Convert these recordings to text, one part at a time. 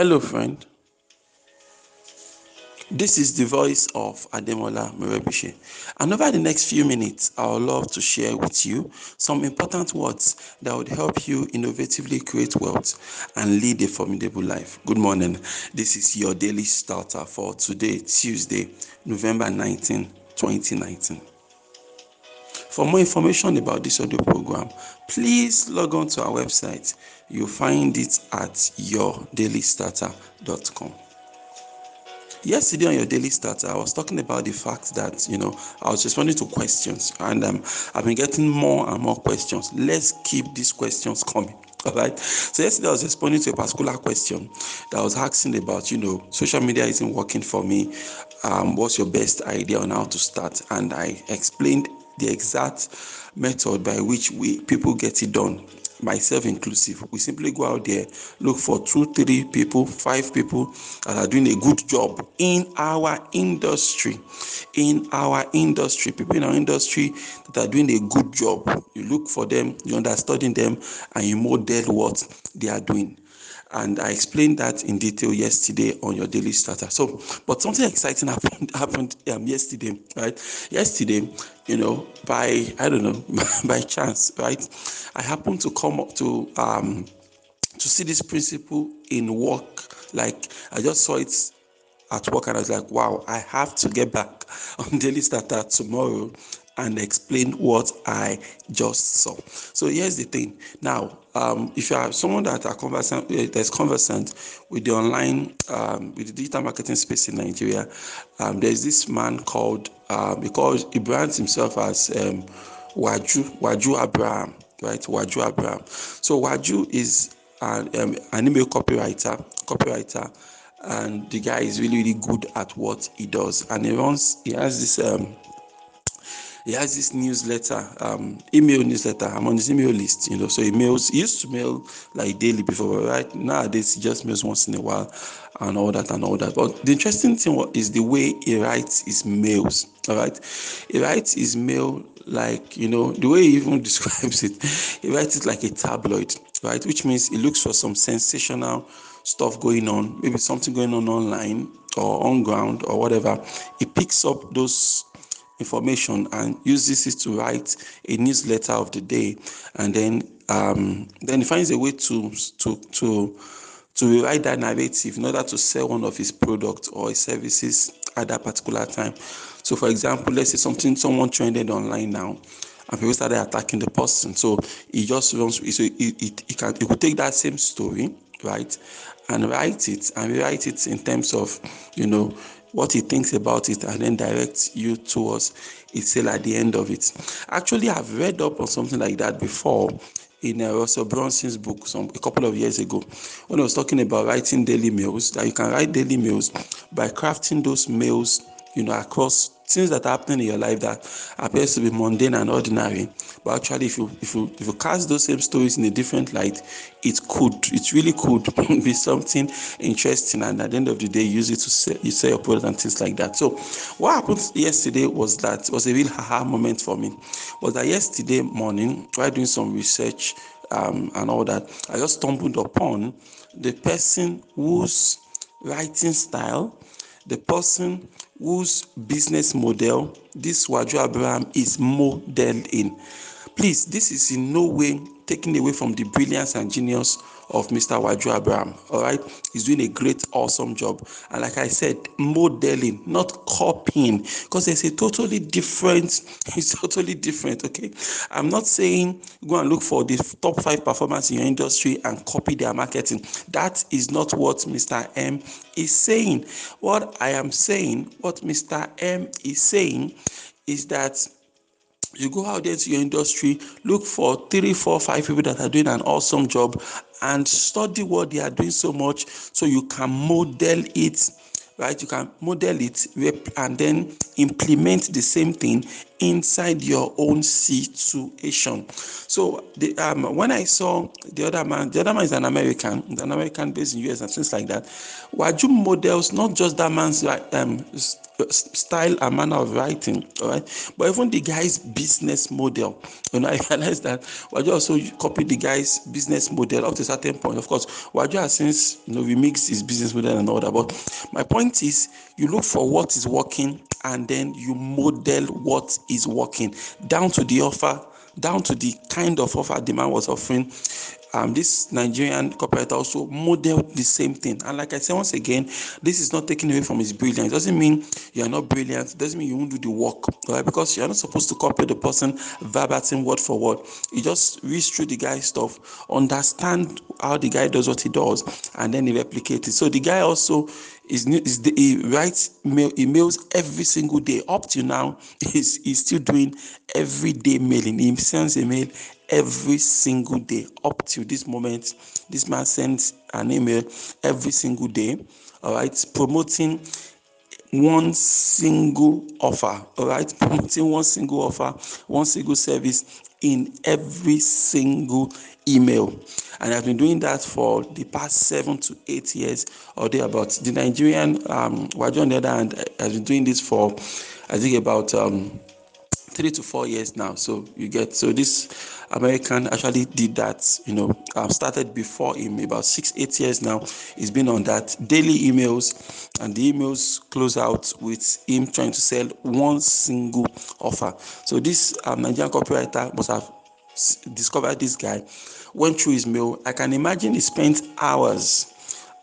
Hello, friend. This is the voice of Ademola Murebishe. And over the next few minutes, I would love to share with you some important words that would help you innovatively create wealth and lead a formidable life. Good morning. This is your daily starter for today, Tuesday, November 19, 2019. For more information about this audio program, please log on to our website. You'll find it at yourdailystarter.com. Yesterday on your daily starter, I was talking about the fact that you know I was responding to questions, and um, I've been getting more and more questions. Let's keep these questions coming. All right. So yesterday I was responding to a particular question that was asking about, you know, social media isn't working for me. Um, what's your best idea on how to start? And I explained the exact method by which we people get it done myself inclusive. We simply go out there look for two three people five people that are doing a good job in our industry. In our industry people in our industry that are doing a good job. You look for them you understand them and you model what they are doing and I explained that in detail yesterday on your daily starter. So, but something exciting happened happened um, yesterday, right? Yesterday, you know, by I don't know, by chance, right? I happened to come up to um to see this principle in work. Like I just saw it at work and I was like, wow, I have to get back on daily starter tomorrow and explain what I just saw. So here's the thing. Now, um, if you are someone that are conversant, uh, that's conversant with the online, um, with the digital marketing space in Nigeria, um, there's this man called because he brands himself as um, Waju Waju Abraham, right? Waju Abraham. So Waju is an, um, an email copywriter, copywriter, and the guy is really really good at what he does, and he runs. He has this um, he has this newsletter, um, email newsletter. I'm on his email list, you know. So he mails. He used to mail like daily before, right? Nowadays he just mails once in a while, and all that and all that. But the interesting thing is the way he writes his mails. All right, he writes his mail like you know the way he even describes it. He writes it like a tabloid, right? Which means he looks for some sensational stuff going on, maybe something going on online or on ground or whatever. He picks up those information and uses it to write a newsletter of the day. And then um, then he finds a way to to to to rewrite that narrative in order to sell one of his products or his services at that particular time. So for example let's say something someone trended online now and people started attacking the person. So he just runs so he, he, he can he could take that same story right and write it and rewrite it in terms of you know what he thinks about it and then direct you towards a sale at the end of it. Actually, I've read up on something like that before in uh, Russell Brunson's book some a couple of years ago when I was talking about writing daily mails that you can write daily mails by crafting those mails you know across things that are happening in your life that appears to be mundane and ordinary but actually if you if you if you cast those same stories in a different light it could it really could be something interesting and at the end of the day use it to sell you sell your product and things like that. So what happened yesterday was that was a real haha moment for me. Was that yesterday morning while doing some research um, and all that i just stumbled upon the person whose writing style the person whose business model this Waju Abraham is modeled in. Please, this is in no way taking away from the brilliance and genius of Mr. Waju Abraham. All right, he's doing a great, awesome job. And like I said, modeling, not copying, because there's a totally different. It's totally different. Okay, I'm not saying go and look for the top five performers in your industry and copy their marketing. That is not what Mr. M is saying. What I am saying, what Mr. M is saying, is that you go out there to your industry, look for three, four, five people that are doing an awesome job and study what they are doing so much so you can model it, right? You can model it and then implement the same thing inside your own situation. So the, um, when I saw the other man, the other man is an American, an American based in US and things like that. Waju models not just that man's um, style and manner of writing, all right, but even the guy's business model. You know, I realized that Waju also copied the guy's business model up to a certain point. Of course, Waju has since you know remixed his business model and all that. But my point is, you look for what is working and then you model what is working. Down to the offer down to the kind of offer the man was offering um, this Nigerian corporate also modeled the same thing. And like I said once again, this is not taking away from his brilliance. It doesn't mean you are not brilliant. It doesn't mean you won't do the work, right? Because you are not supposed to copy the person verbatim word for word. You just read through the guy's stuff, understand how the guy does what he does, and then he replicates it. So the guy also is, is the, he writes mail, emails every single day. Up to now, he's, he's still doing everyday mailing. He sends a mail every single day up to this moment this man sends an email every single day all right promoting one single offer all right promoting one single offer one single service in every single email. And i've been doing that for the past seven to eight years or thereabouts. The nigerian um Waju on the other hand has been doing this for i think about um three to four years now. So you get so this American actually did that. You know, um, started before him about six eight years now. He's been on that daily emails, and the emails close out with him trying to sell one single offer. So this um, Nigerian copywriter must have discovered this guy, went through his mail. I can imagine he spent hours,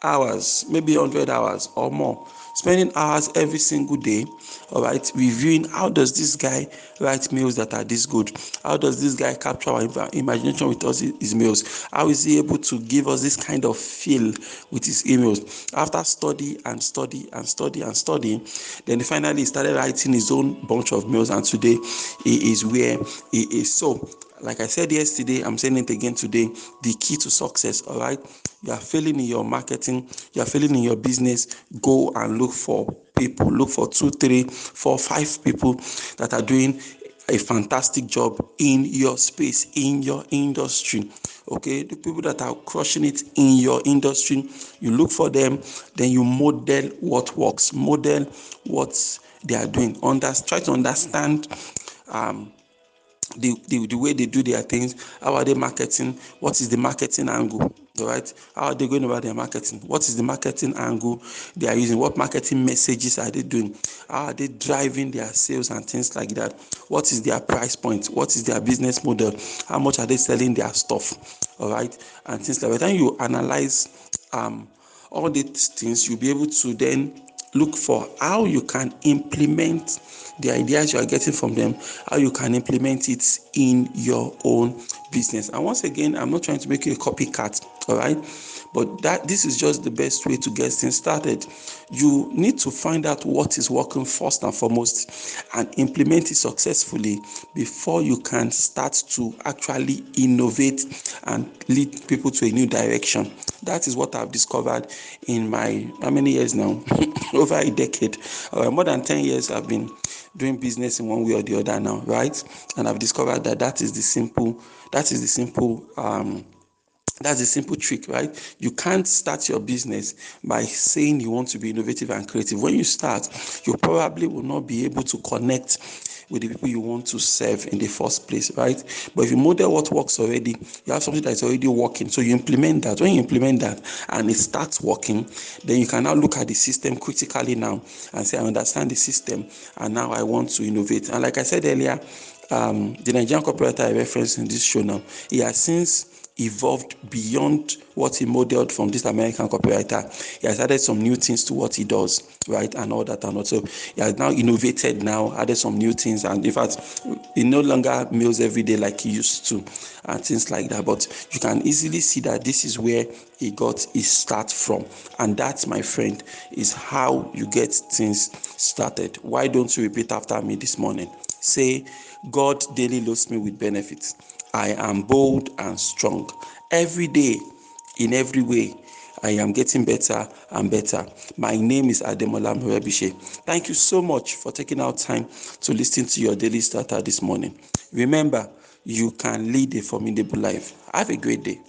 hours, maybe hundred hours or more spending hours every single day all right reviewing how does this guy write mails that are this good? How does this guy capture our imagination with us his mails? How is he able to give us this kind of feel with his emails? After study and study and study and study then finally he started writing his own bunch of mails and today he is where he is. So like I said yesterday, I'm saying it again today. The key to success, all right? You are failing in your marketing, you are failing in your business. Go and look for people, look for two, three, four, five people that are doing a fantastic job in your space, in your industry. Okay, the people that are crushing it in your industry, you look for them, then you model what works, model what they are doing. Under, try to understand um, the, the, way they do their things, how are they marketing, what is the marketing angle, all right? How are they going about their marketing? What is the marketing angle they are using? What marketing messages are they doing? How are they driving their sales and things like that? What is their price point? What is their business model? How much are they selling their stuff? All right, and things like that. By the time you analyze um, all these things, you'll be able to then look for how you can implement the ideas you are getting from them, how you can implement it in your own business. And once again, I'm not trying to make you a copycat, all right? But that this is just the best way to get things started. You need to find out what is working first and foremost and implement it successfully before you can start to actually innovate and lead people to a new direction. That is what I've discovered in my how many years now? Over a decade. Uh, more than 10 years I've been doing business in one way or the other now, right? And I've discovered that that is the simple, that is the simple, um, that's a simple trick, right? You can't start your business by saying you want to be innovative and creative. When you start, you probably will not be able to connect with the people you want to serve in the first place, right? But if you model what works already, you have something that's already working. So you implement that. When you implement that and it starts working, then you can now look at the system critically now and say, I understand the system and now I want to innovate. And like I said earlier, um, the Nigerian corporate I referenced in this show now, he has since evolved beyond what he modeled from this American copywriter. He has added some new things to what he does, right? And all that and also he has now innovated now, added some new things, and in fact, he no longer mails every day like he used to, and things like that. But you can easily see that this is where he got his start from. And that, my friend, is how you get things started. Why don't you repeat after me this morning? Say, God daily loads me with benefits. I am bold and strong. Every day, in every way, I am getting better and better. My name is Ademola Murebishe. Thank you so much for taking out time to listen to your daily starter this morning. Remember, you can lead a formidable life. Have a great day.